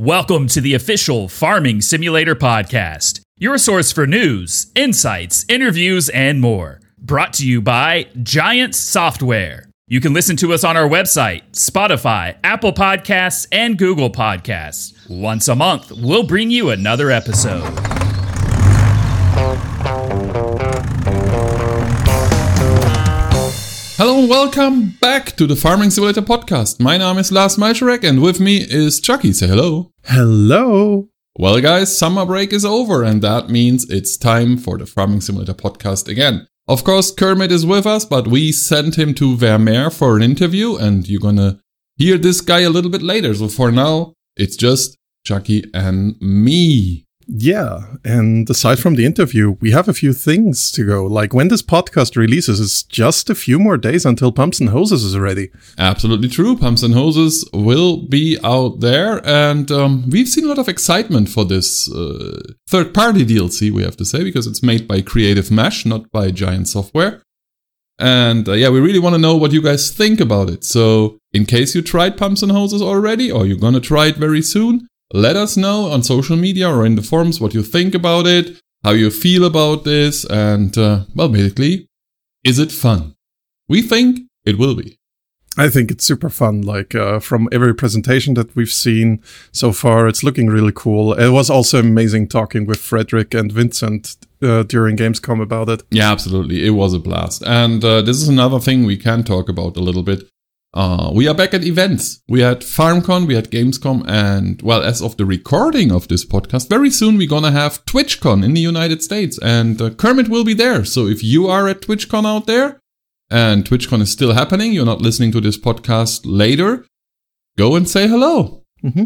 Welcome to the official Farming Simulator Podcast, your source for news, insights, interviews, and more. Brought to you by Giants Software. You can listen to us on our website, Spotify, Apple Podcasts, and Google Podcasts. Once a month, we'll bring you another episode. Hello and welcome back to the Farming Simulator podcast. My name is Lars Malczarek and with me is Chucky. Say hello. Hello. Well, guys, summer break is over and that means it's time for the Farming Simulator podcast again. Of course, Kermit is with us, but we sent him to Vermeer for an interview and you're gonna hear this guy a little bit later. So for now, it's just Chucky and me. Yeah, and aside from the interview, we have a few things to go. Like when this podcast releases, it's just a few more days until Pumps and Hoses is ready. Absolutely true. Pumps and Hoses will be out there, and um, we've seen a lot of excitement for this uh, third party DLC, we have to say, because it's made by Creative Mesh, not by Giants Software. And uh, yeah, we really want to know what you guys think about it. So, in case you tried Pumps and Hoses already, or you're going to try it very soon, let us know on social media or in the forums what you think about it, how you feel about this, and, uh, well, basically, is it fun? We think it will be. I think it's super fun. Like uh, from every presentation that we've seen so far, it's looking really cool. It was also amazing talking with Frederick and Vincent uh, during Gamescom about it. Yeah, absolutely. It was a blast. And uh, this is another thing we can talk about a little bit. Uh, we are back at events. We had FarmCon, we had Gamescom, and well, as of the recording of this podcast, very soon we're gonna have TwitchCon in the United States, and uh, Kermit will be there. So if you are at TwitchCon out there, and TwitchCon is still happening, you're not listening to this podcast later, go and say hello. Mm-hmm.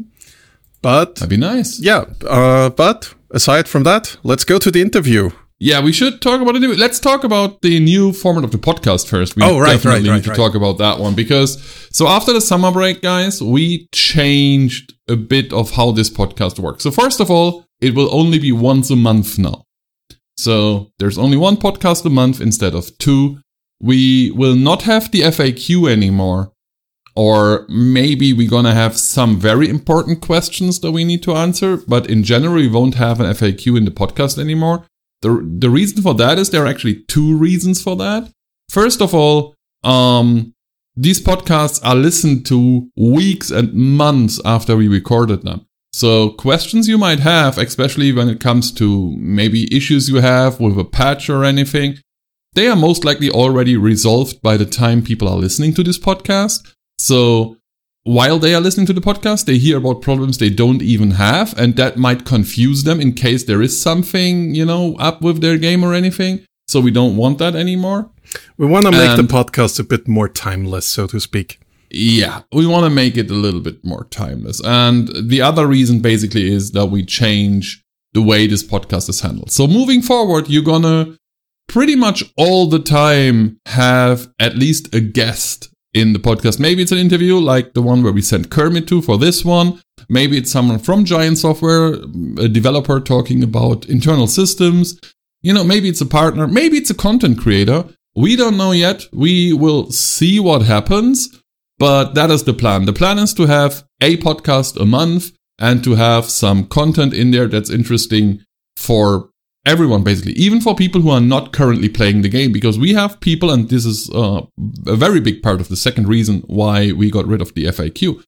But that'd be nice. Yeah. Uh, but aside from that, let's go to the interview. Yeah, we should talk about it. Let's talk about the new format of the podcast first. We oh, right, definitely right, right, need to talk about that one because so after the summer break, guys, we changed a bit of how this podcast works. So first of all, it will only be once a month now. So there's only one podcast a month instead of two. We will not have the FAQ anymore. Or maybe we're gonna have some very important questions that we need to answer, but in general, we won't have an FAQ in the podcast anymore. The, the reason for that is there are actually two reasons for that. First of all, um, these podcasts are listened to weeks and months after we recorded them. So questions you might have, especially when it comes to maybe issues you have with a patch or anything, they are most likely already resolved by the time people are listening to this podcast. So while they are listening to the podcast, they hear about problems they don't even have, and that might confuse them in case there is something, you know, up with their game or anything. So we don't want that anymore. We want to make And- the podcast a bit more timeless, so to speak. Yeah, we want to make it a little bit more timeless. And the other reason basically is that we change the way this podcast is handled. So moving forward, you're gonna pretty much all the time have at least a guest in the podcast. Maybe it's an interview like the one where we sent Kermit to for this one. Maybe it's someone from Giants Software, a developer talking about internal systems. You know, maybe it's a partner, maybe it's a content creator. We don't know yet. We will see what happens. But that is the plan. The plan is to have a podcast a month and to have some content in there that's interesting for everyone, basically, even for people who are not currently playing the game, because we have people, and this is uh, a very big part of the second reason why we got rid of the FAQ.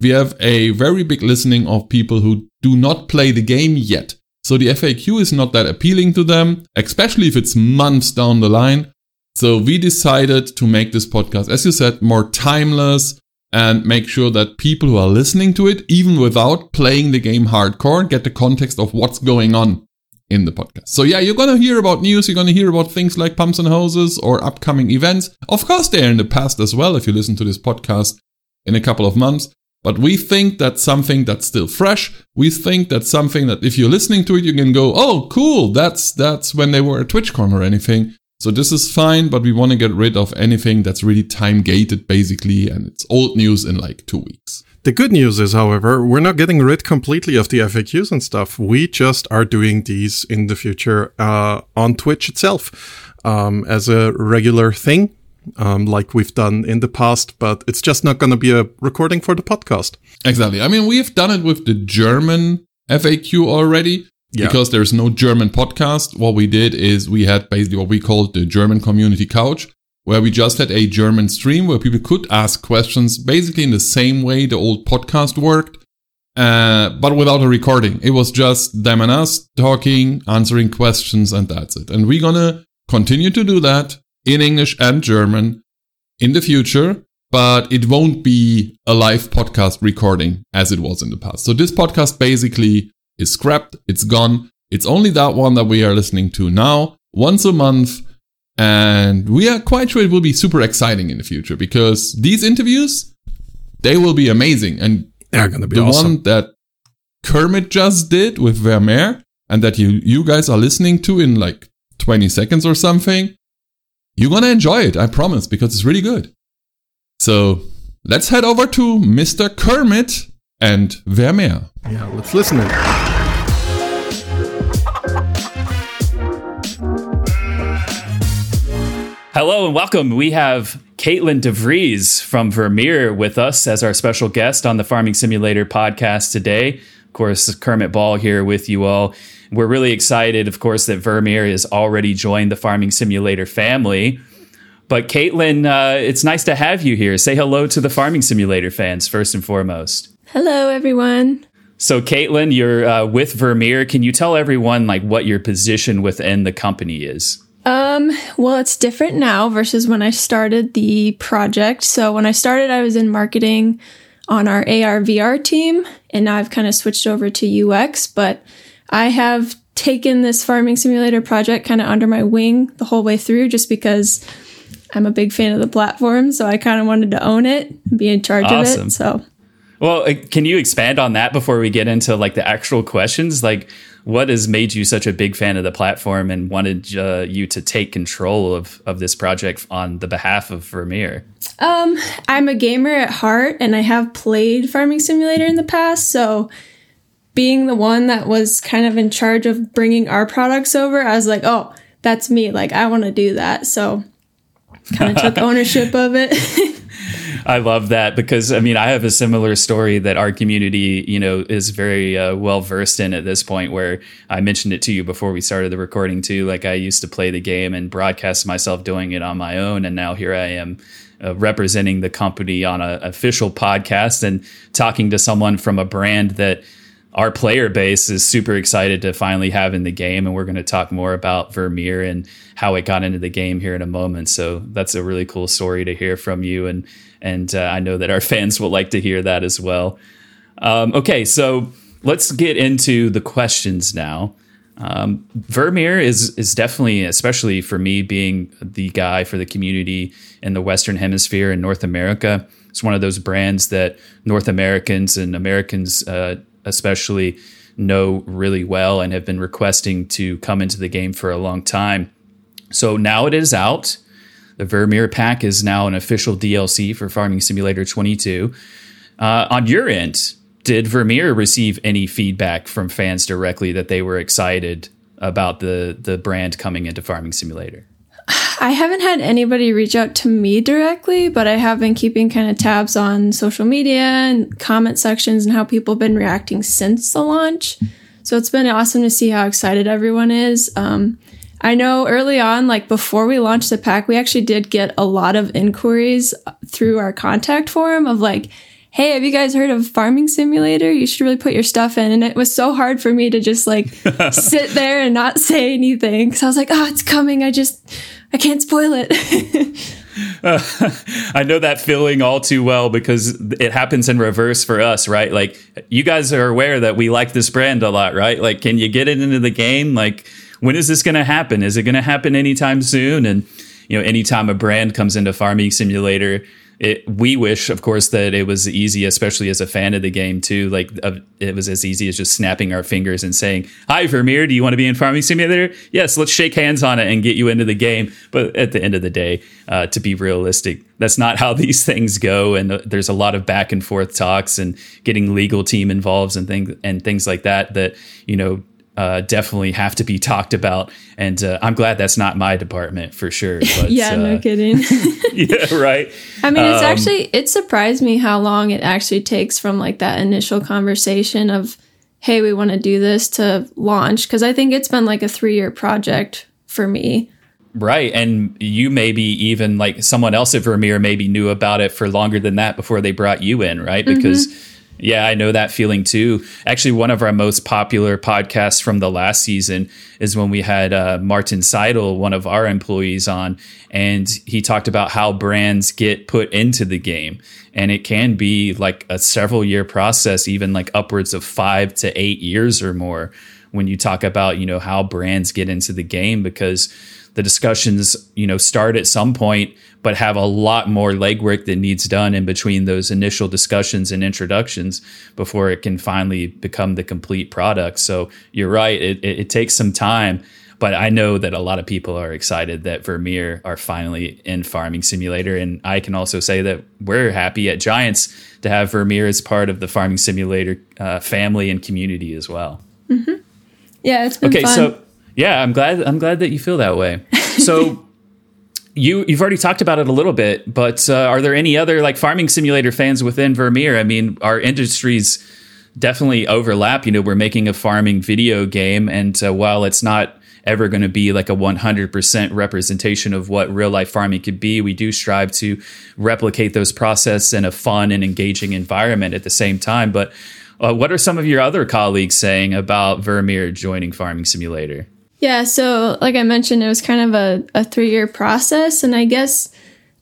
We have a very big listening of people who do not play the game yet. So the FAQ is not that appealing to them, especially if it's months down the line. So we decided to make this podcast, as you said, more timeless and make sure that people who are listening to it, even without playing the game hardcore, get the context of what's going on in the podcast. So yeah, you're gonna hear about news, you're gonna hear about things like pumps and hoses or upcoming events. Of course, they're in the past as well if you listen to this podcast in a couple of months. But we think that's something that's still fresh. We think that's something that if you're listening to it, you can go, oh, cool, that's that's when they were at TwitchCon or anything. So this is fine, but we want to get rid of anything that's really time gated, basically, and it's old news in like two weeks. The good news is, however, we're not getting rid completely of the FAQs and stuff. We just are doing these in the future uh, on Twitch itself um, as a regular thing. um, like we've done in the past, but it's just not going to be a recording for the podcast. Exactly. I mean, we've done it with the German FAQ already. Yeah. Because there's no German podcast, what we did is we had basically what we called the German Community Couch, where we just had a German stream where people could ask questions basically in the same way the old podcast worked, uh, but without a recording. It was just them and us talking, answering questions, and that's it. And we're gonna continue to do that in English and German in the future, but it won't be a live podcast recording as it was in the past. So this podcast basically is scrapped. It's gone. It's only that one that we are listening to now once a month. And we are quite sure it will be super exciting in the future because these interviews, they will be amazing. And They're going to be the awesome. one that Kermit just did with Vermeer and that you, you guys are listening to in like 20 seconds or something, you're going to enjoy it. I promise because it's really good. So let's head over to Mr. Kermit and Vermeer. yeah, let's listen in. Hello and welcome. We have Caitlin DeVries from Vermeer with us as our special guest on the Farming Simulator podcast today. Of course, Kermit Ball here with you all. We're really excited, of course, that Vermeer has already joined the Farming Simulator family. But Caitlin, uh, it's nice to have you here. Say hello to the Farming Simulator fans first and foremost. Hello, everyone. So, Caitlin, you're uh, with Vermeer. Can you tell everyone like what your position within the company is? Um, well, it's different now versus when I started the project. So when I started, I was in marketing on our AR VR team, and now I've kind of switched over to UX. But I have taken this farming simulator project kind of under my wing the whole way through, just because I'm a big fan of the platform. So I kind of wanted to own it and be in charge of it. So Well, uh, can you expand on that before we get into like the actual questions? Like, what has made you such a big fan of the platform and wanted uh, you to take control of of this project on the behalf of Vermeer? Um, I'm a gamer at heart and I have played Farming Simulator in the past, so being the one that was kind of in charge of bringing our products over, I was like, "Oh, that's me. Like I want to do that." So kind of took ownership of it. I love that because I mean I have a similar story that our community you know is very uh, well versed in at this point. Where I mentioned it to you before we started the recording too. Like I used to play the game and broadcast myself doing it on my own, and now here I am. Uh, representing the company on an official podcast and talking to someone from a brand that our player base is super excited to finally have in the game and we're going to talk more about Vermeer and how it got into the game here in a moment so that's a really cool story to hear from you and and uh, I know that our fans will like to hear that as well um, okay so let's get into the questions now um, Vermeer is is definitely, especially for me being the guy for the community in the Western Hemisphere in North America. It's one of those brands that North Americans and Americans, uh, especially, know really well and have been requesting to come into the game for a long time. So now it is out. The Vermeer pack is now an official DLC for Farming Simulator 22. Uh, on your end, did Vermeer receive any feedback from fans directly that they were excited about the the brand coming into Farming Simulator? I haven't had anybody reach out to me directly, but I have been keeping kind of tabs on social media and comment sections and how people have been reacting since the launch. So it's been awesome to see how excited everyone is. Um, I know early on, like before we launched the pack, we actually did get a lot of inquiries through our contact form of like, hey, have you guys heard of Farming Simulator? You should really put your stuff in. And it was so hard for me to just like sit there and not say anything because I was like, oh, it's coming. I just, I can't spoil it. I know that feeling all too well because it happens in reverse for us, right? Like you guys are aware that we like this brand a lot, right? Like, can you get it into the game? Like, when is this going to happen? Is it going to happen anytime soon? And you know, anytime a brand comes into Farming Simulator, it, we wish, of course, that it was easy, especially as a fan of the game too. Like uh, it was as easy as just snapping our fingers and saying, "Hi, Vermeer, do you want to be in Farming Simulator? Yes, let's shake hands on it and get you into the game." But at the end of the day, uh, to be realistic, that's not how these things go. And there's a lot of back and forth talks and getting legal team involved and things and things like that. That you know uh, definitely have to be talked about. And uh, I'm glad that's not my department for sure. But, yeah, no uh, kidding. yeah, right. I mean, it's Um, actually it surprised me how long it actually takes from like that initial conversation of, "Hey, we want to do this" to launch because I think it's been like a three year project for me. Right. And you maybe even like someone else at Vermeer maybe knew about it for longer than that before they brought you in, right? Because, yeah, I know that feeling too. Actually, one of our most popular podcasts from the last season is when we had uh, Martin Seidel, one of our employees, on, and he talked about how brands get put into the game. And it can be like a several year process, even like upwards of five to eight years or more when you talk about, you know, how brands get into the game because the discussions, you know, start at some point, but have a lot more legwork that needs done in between those initial discussions and introductions before it can finally become the complete product. So you're right, it, it, it takes some time. But I know that a lot of people are excited that Vermeer are finally in Farming Simulator. And I can also say that we're happy at Giants to have Vermeer as part of the Farming Simulator uh, family and community as well. Yeah, it's been Okay, fun. so yeah, I'm glad I'm glad that you feel that way. So you you've already talked about it a little bit, but uh, are there any other like farming simulator fans within Vermeer? I mean, our industries definitely overlap. You know, we're making a farming video game, and uh, while it's not ever going to be like a 100% representation of what real life farming could be, we do strive to replicate those processes in a fun and engaging environment at the same time. But uh, what are some of your other colleagues saying about Vermeer joining Farming Simulator? Yeah, so like I mentioned, it was kind of a, a three year process. And I guess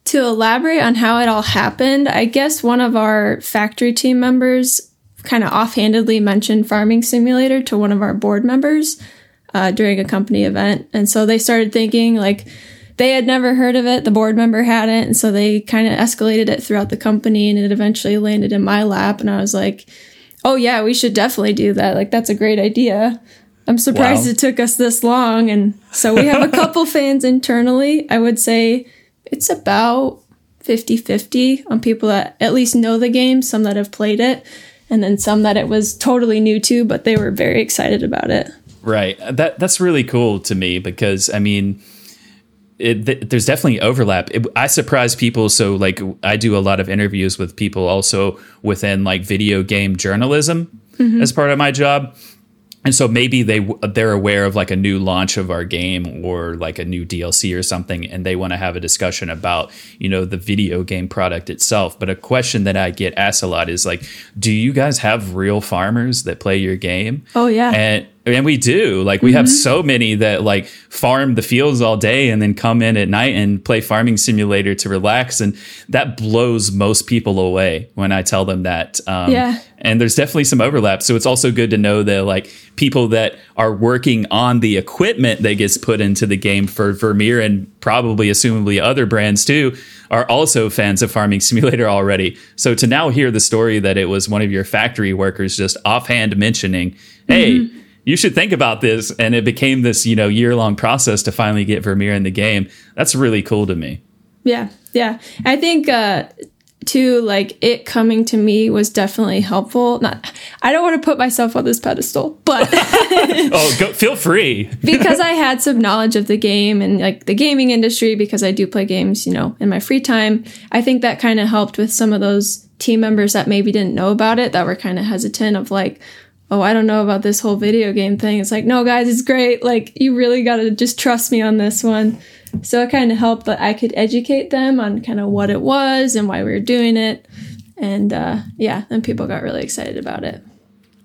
to elaborate on how it all happened, I guess one of our factory team members kind of offhandedly mentioned Farming Simulator to one of our board members uh, during a company event. And so they started thinking like they had never heard of it, the board member hadn't. And so they kind of escalated it throughout the company and it eventually landed in my lap. And I was like, oh, yeah, we should definitely do that. Like, that's a great idea. I'm surprised Wow. it took us this long. And so we have a couple fans internally. I would say it's about 50 50 on people that at least know the game, some that have played it, and then some that it was totally new to, but they were very excited about it. Right. Uh, that that's really cool to me because I mean, it, th- there's definitely overlap. It, I surprise people. So like, I do a lot of interviews with people also within like video game journalism mm-hmm. as part of my job. And so maybe they they're aware of like a new launch of our game or like a new DLC or something, and they want to have a discussion about you know the video game product itself. But a question that I get asked a lot is like, do you guys have real farmers that play your game? Oh, yeah. and and we do. Like we have so many that like farm the fields all day and then come in at night and play farming simulator to relax. And that blows most people away when i tell them that um, Yeah. and there's definitely some overlap. So it's also good to know that like people that are working on the equipment that gets put into the game for vermeer and probably assumably other brands too are also fans of farming simulator already. So to now hear the story that it was one of your factory workers just offhand mentioning hey you should think about this and it became this you know year long process to finally get vermeer in the game that's really cool to me Yeah, yeah. I think uh too like it coming to me was definitely helpful. Not I don't want to put myself on this pedestal, but oh go, feel free because I had some knowledge of the game and like the gaming industry because I do play games, you know, in my free time. I think that kind of helped with some of those team members that maybe didn't know about it that were kind of hesitant of like oh, I don't know about this whole video game thing. It's like, no, guys, it's great. Like, you really got to just trust me on this one. So it kind of helped that I could educate them on kind of what it was and why we were doing it. And uh, yeah, and people got really excited about it.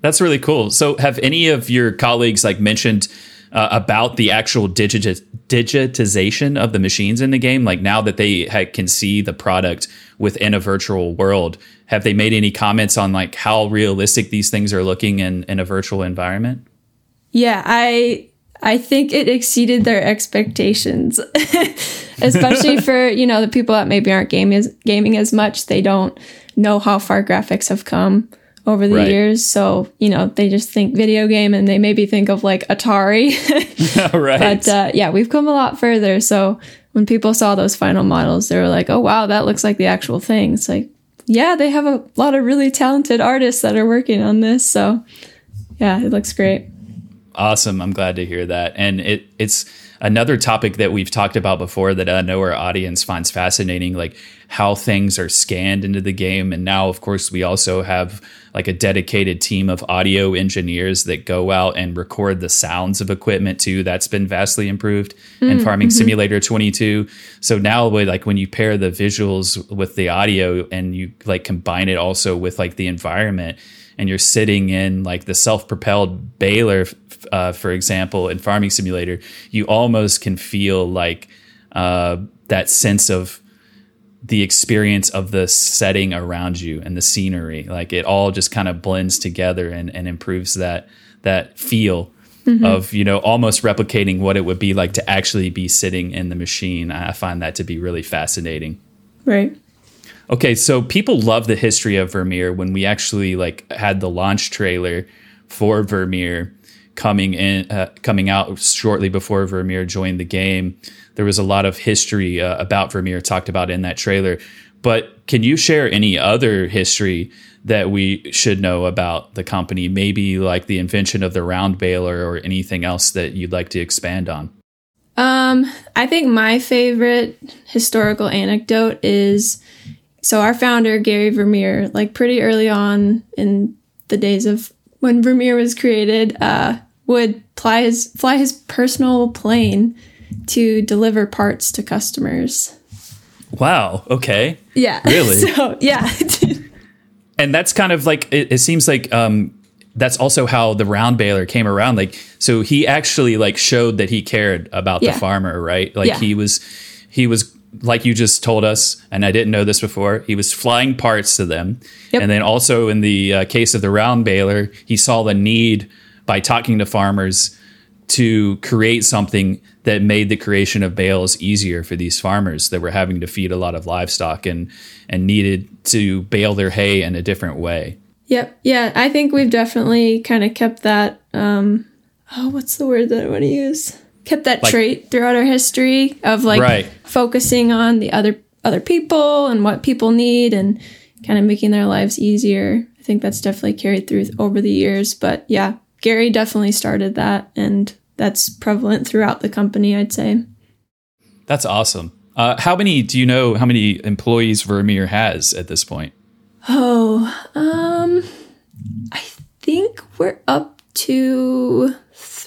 That's really cool. So, have any of your colleagues like mentioned uh, about the actual digit- digitization of the machines in the game? Like now that they ha- can see the product within a virtual world, have they made any comments on like how realistic these things are looking in in a virtual environment? Yeah, I I think it exceeded their expectations. Especially for, you know, the people that maybe aren't gaming as, gaming as much, they don't know how far graphics have come over the Right. years. So, you know, they just think video game and they maybe think of like Atari. right. but uh, yeah, we've come a lot further. So when people saw those final models, they were like, oh, wow, that looks like the actual thing. It's like, yeah, they have a lot of really talented artists that are working on this. So yeah, it looks great. Awesome. I'm glad to hear that. And it it's another topic that we've talked about before that I know our audience finds fascinating, like how things are scanned into the game. And now, of course, we also have like a dedicated team of audio engineers that go out and record the sounds of equipment too. That's been vastly improved in Farming Simulator 22. So now, with like when you pair the visuals with the audio and you like combine it also with like the environment, and you're sitting in like the self-propelled baler, uh, for example, in Farming Simulator, you almost can feel like uh, that sense of the experience of the setting around you and the scenery. Like it all just kind of blends together and, and improves that that feel mm-hmm. of you know almost replicating what it would be like to actually be sitting in the machine. I find that to be really fascinating. Right. Okay, so people love the history of Vermeer when we actually like had the launch trailer for Vermeer coming in uh, coming out shortly before Vermeer joined the game. There was a lot of history uh, about Vermeer talked about in that trailer. But can you share any other history that we should know about the company? Maybe like the invention of the round baler or anything else that you'd like to expand on? Um, I think my favorite historical anecdote is so our founder Gary Vermeer, like pretty early on in the days of when Vermeer was created, uh, would fly his fly his personal plane to deliver parts to customers. Wow. Okay. Yeah. Really? So yeah. and that's kind of like it, it seems like um that's also how the round baler came around like so he actually like showed that he cared about Yeah. the farmer right like Yeah. he was he was like you just told us and i didn't know this before he was flying parts to them Yep. and then also in the uh, case of the round baler he saw the need by talking to farmers to create something that made the creation of bales easier for these farmers that were having to feed a lot of livestock and and needed to bale their hay in a different way Yep. Yeah, I think we've definitely kind of kept that um oh, what's the word that I want to use? Kept that Like- trait throughout our history of like Right. focusing on the other other people and what people need and kind of making their lives easier. I think that's definitely carried through over the years, but yeah, Gary definitely started that and that's prevalent throughout the company, I'd say. That's awesome. Uh, how many do you know? How many employees Vermeer has at this point? Oh, um, I think we're up to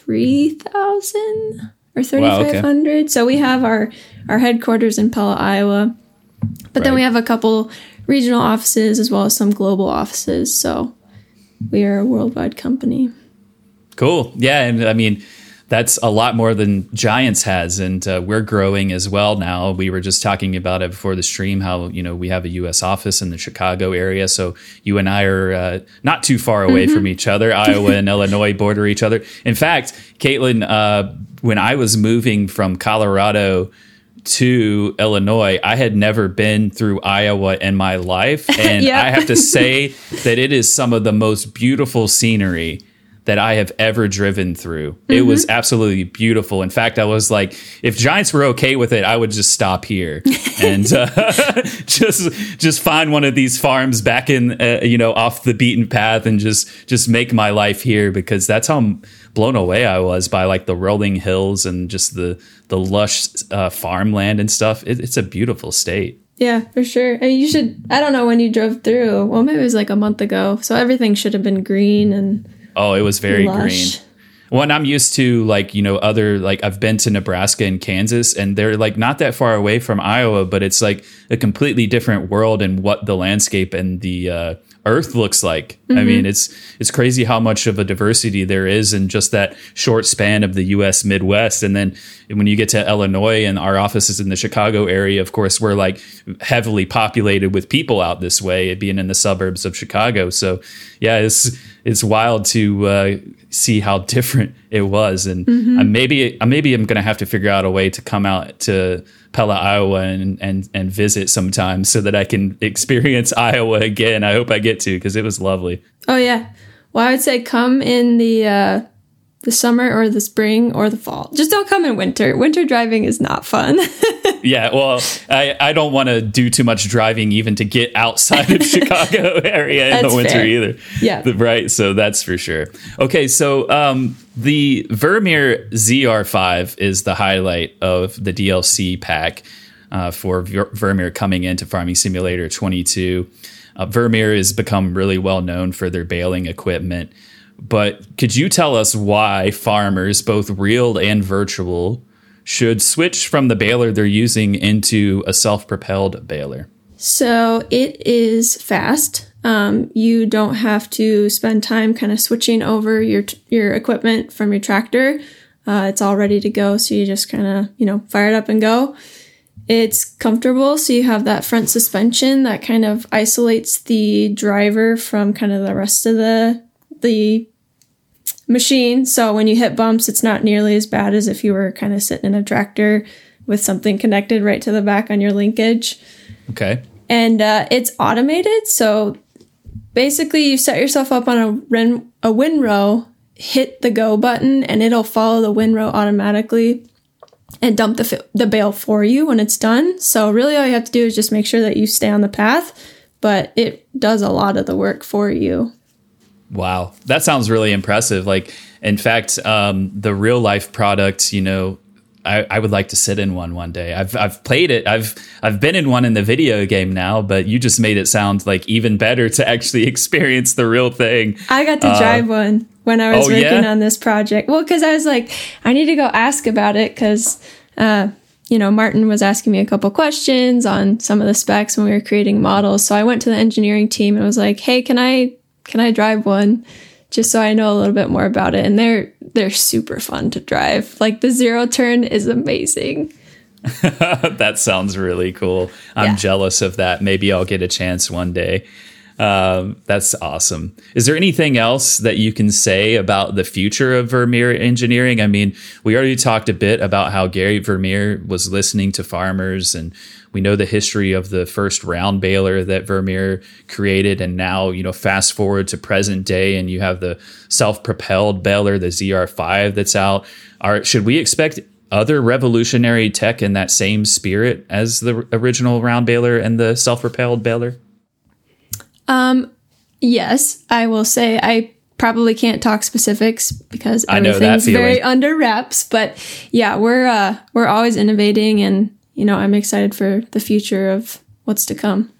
three thousand or 3,500. Wow, okay. So we have our our headquarters in Pella, Iowa, but then we have a couple regional offices as well as some global offices. So we are a worldwide company. Cool. Yeah, and I mean that's a lot more than Giants has, and uh, we're growing as well now. We were just talking about it before the stream how you know we have a U.S. office in the Chicago area, so you and I are uh, not too far away from each other. Iowa and Illinois border each other. In fact, Caitlin, uh, when I was moving from Colorado to Illinois, I had never been through Iowa in my life. And Yep. I have to say that it is some of the most beautiful scenery that I have ever driven through. It was absolutely beautiful. In fact, I was like, if Giants were okay with it, I would just stop here and uh, just just find one of these farms back in, uh, you know, off the beaten path and just just make my life here because that's how blown away I was by like the rolling hills and just the the lush uh, farmland and stuff. It, it's a beautiful state. Yeah, for sure. And you should. I don't know when you drove through. Well, maybe it was like a month ago. So everything should have been green and Oh, it was very lush. green. Well, and I'm used to like, you know, other like I've been to Nebraska and Kansas and they're like not that far away from Iowa, but it's like a completely different world and what the landscape and the uh, earth looks like. I mean, it's it's crazy how much of a diversity there is in just that short span of the US Midwest. And then when you get to Illinois and our offices in the Chicago area, of course, we're like heavily populated with people out this way, being in the suburbs of Chicago. So yeah, it's it's wild to uh, see how different it was, and uh, maybe uh, maybe I'm gonna have to figure out a way to come out to Pella, Iowa, and and and visit sometime so that I can experience Iowa again. I hope I get to because it was lovely. Oh yeah. Well, I would say come in the uh the summer or the spring or the fall. Just don't come in winter. Winter driving is not fun. yeah, well, I, I don't want to do too much driving even to get outside of Chicago area in the winter fair. either. Yeah. Right. So that's for sure. Okay. So um, the Vermeer ZR5 is the highlight of the DLC pack uh, for Vermeer coming into Farming Simulator 22. Uh, Vermeer has become really well known for their baling equipment. But could you tell us why farmers, both real and virtual, should switch from the baler they're using into a self propelled baler? So it is fast. Um, you don't have to spend time kind of switching over your your equipment from your tractor. Uh, it's all ready to go, so you just kind of you know fire it up and go. It's comfortable, so you have that front suspension that kind of isolates the driver from kind of the rest of the the machine. So when you hit bumps, it's not nearly as bad as if you were kind of sitting in a tractor with something connected right to the back on your linkage. Okay. And uh, it's automated. So basically, you set yourself up on a, ren- a windrow, hit the go button, and it'll follow the windrow automatically and dump the, f- the bale for you when it's done. So really, all you have to do is just make sure that you stay on the path, but it does a lot of the work for you. Wow, that sounds really impressive. Like, in fact, um, the real life product, you know, I, I, would like to sit in one one day. I've I've played it. I've I've been in one in the video game now, but you just made it sound like even better to actually experience the real thing. I got to uh, drive one when I was oh, working yeah? on this project. Well, because I was like, I need to go ask about it because. Uh, you know, Martin was asking me a couple questions on some of the specs when we were creating models. So I went to the engineering team and was like, "Hey, can I can I drive one? Just so I know a little bit more about it. And they're they're super fun to drive. Like the zero turn is amazing. that sounds really cool. I'm yeah. jealous of that. Maybe I'll get a chance one day. Um, that's awesome. Is there anything else that you can say about the future of Vermeer engineering? I mean, we already talked a bit about how Gary Vermeer was listening to farmers and we know the history of the first round baler that Vermeer created, and now you know fast forward to present day, and you have the self-propelled baler, the ZR5 that's out. Are should we expect other revolutionary tech in that same spirit as the original round baler and the self-propelled baler? Um, yes, I will say I probably can't talk specifics because everything's very under wraps. But yeah, we're uh, we're always innovating and you know, I'm excited for the future of what's to come.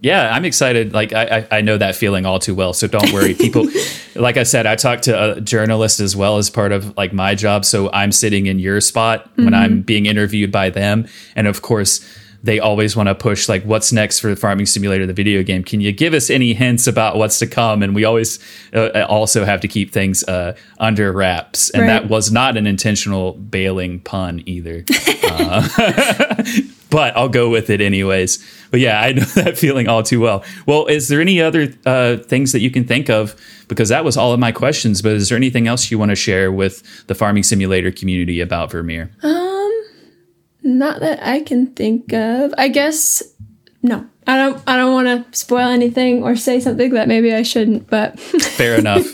Yeah, I'm excited. Like I, I know that feeling all too well. So don't worry. People, like I said, I talk to a journalist as well as part of like my job. So I'm sitting in your spot mm-hmm. when I'm being interviewed by them, and of course they always want to push like what's next for the farming simulator the video game? Can you give us any hints about what's to come? And we always uh, also have to keep things uh, under wraps. And right. that was not an intentional bailing pun either. Uh, but i'll go with it anyways. But yeah i know that feeling all too well. Well is there any other uh, things that you can think of? Because that was all of my questions but is there anything else you want to share with the farming simulator community about vermeer? Um, not that I can think of. I guess no. I don't I don't want to spoil anything or say something that maybe I shouldn't, but Fair enough.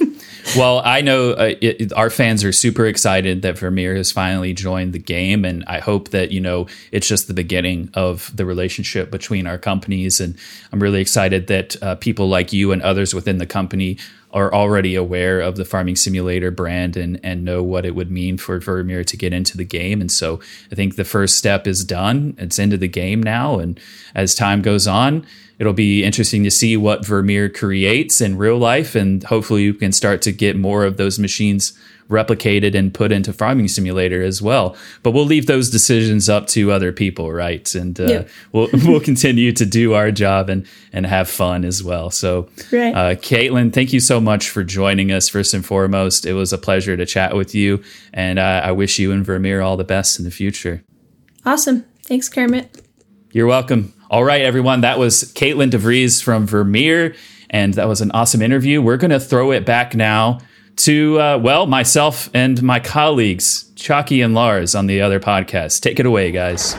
Well, I know uh, it, our fans are super excited that Vermeer has finally joined the game, and I hope that you know it's just the beginning of the relationship between our companies. And I'm really excited that uh, people like you and others within the company are already aware of the farming simulator brand and and know what it would mean for Vermeer to get into the game. And so I think the first step is done. It's into the game now, and as time goes on, it'll be interesting to see what Vermeer creates in real life, and hopefully you can start to get more of those machines replicated and put into farming simulator as well. But we'll leave those decisions up to other people, right? And uh, yeah. we'll we'll continue to do our job and and have fun as well. So, right. uh, Caitlin, thank you so much for joining us. First and foremost, it was a pleasure to chat with you, and uh, I wish you and Vermeer all the best in the future. Awesome. Thanks, Kermit. You're welcome. All right, everyone. That was Caitlin DeVries from Vermeer, and that was an awesome interview. We're going to throw it back now to, uh, well, myself and my colleagues, Chalky and Lars, on the other podcast. Take it away, guys.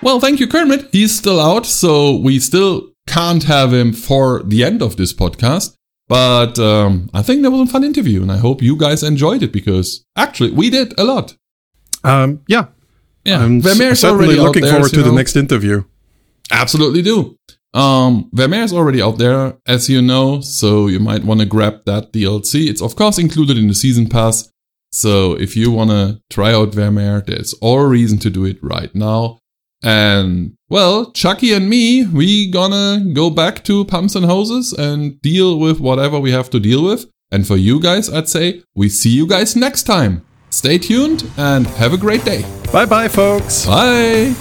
Well, thank you, Kermit. He's still out, so we still can't have him for the end of this podcast. But um, I think that was a fun interview, and I hope you guys enjoyed it because actually we did a lot. Um, yeah, Yeah, I'm Vermeer's certainly already looking there, forward to you the next interview. Absolutely do. Um, Vermeer is already out there, as you know, so you might want to grab that DLC. It's of course included in the season pass. So if you want to try out Vermeer, there's all reason to do it right now. And well, Chucky and me, we gonna go back to pumps and hoses and deal with whatever we have to deal with. And for you guys, I'd say we see you guys next time. Stay tuned and have a great day. Bye bye, folks. Bye.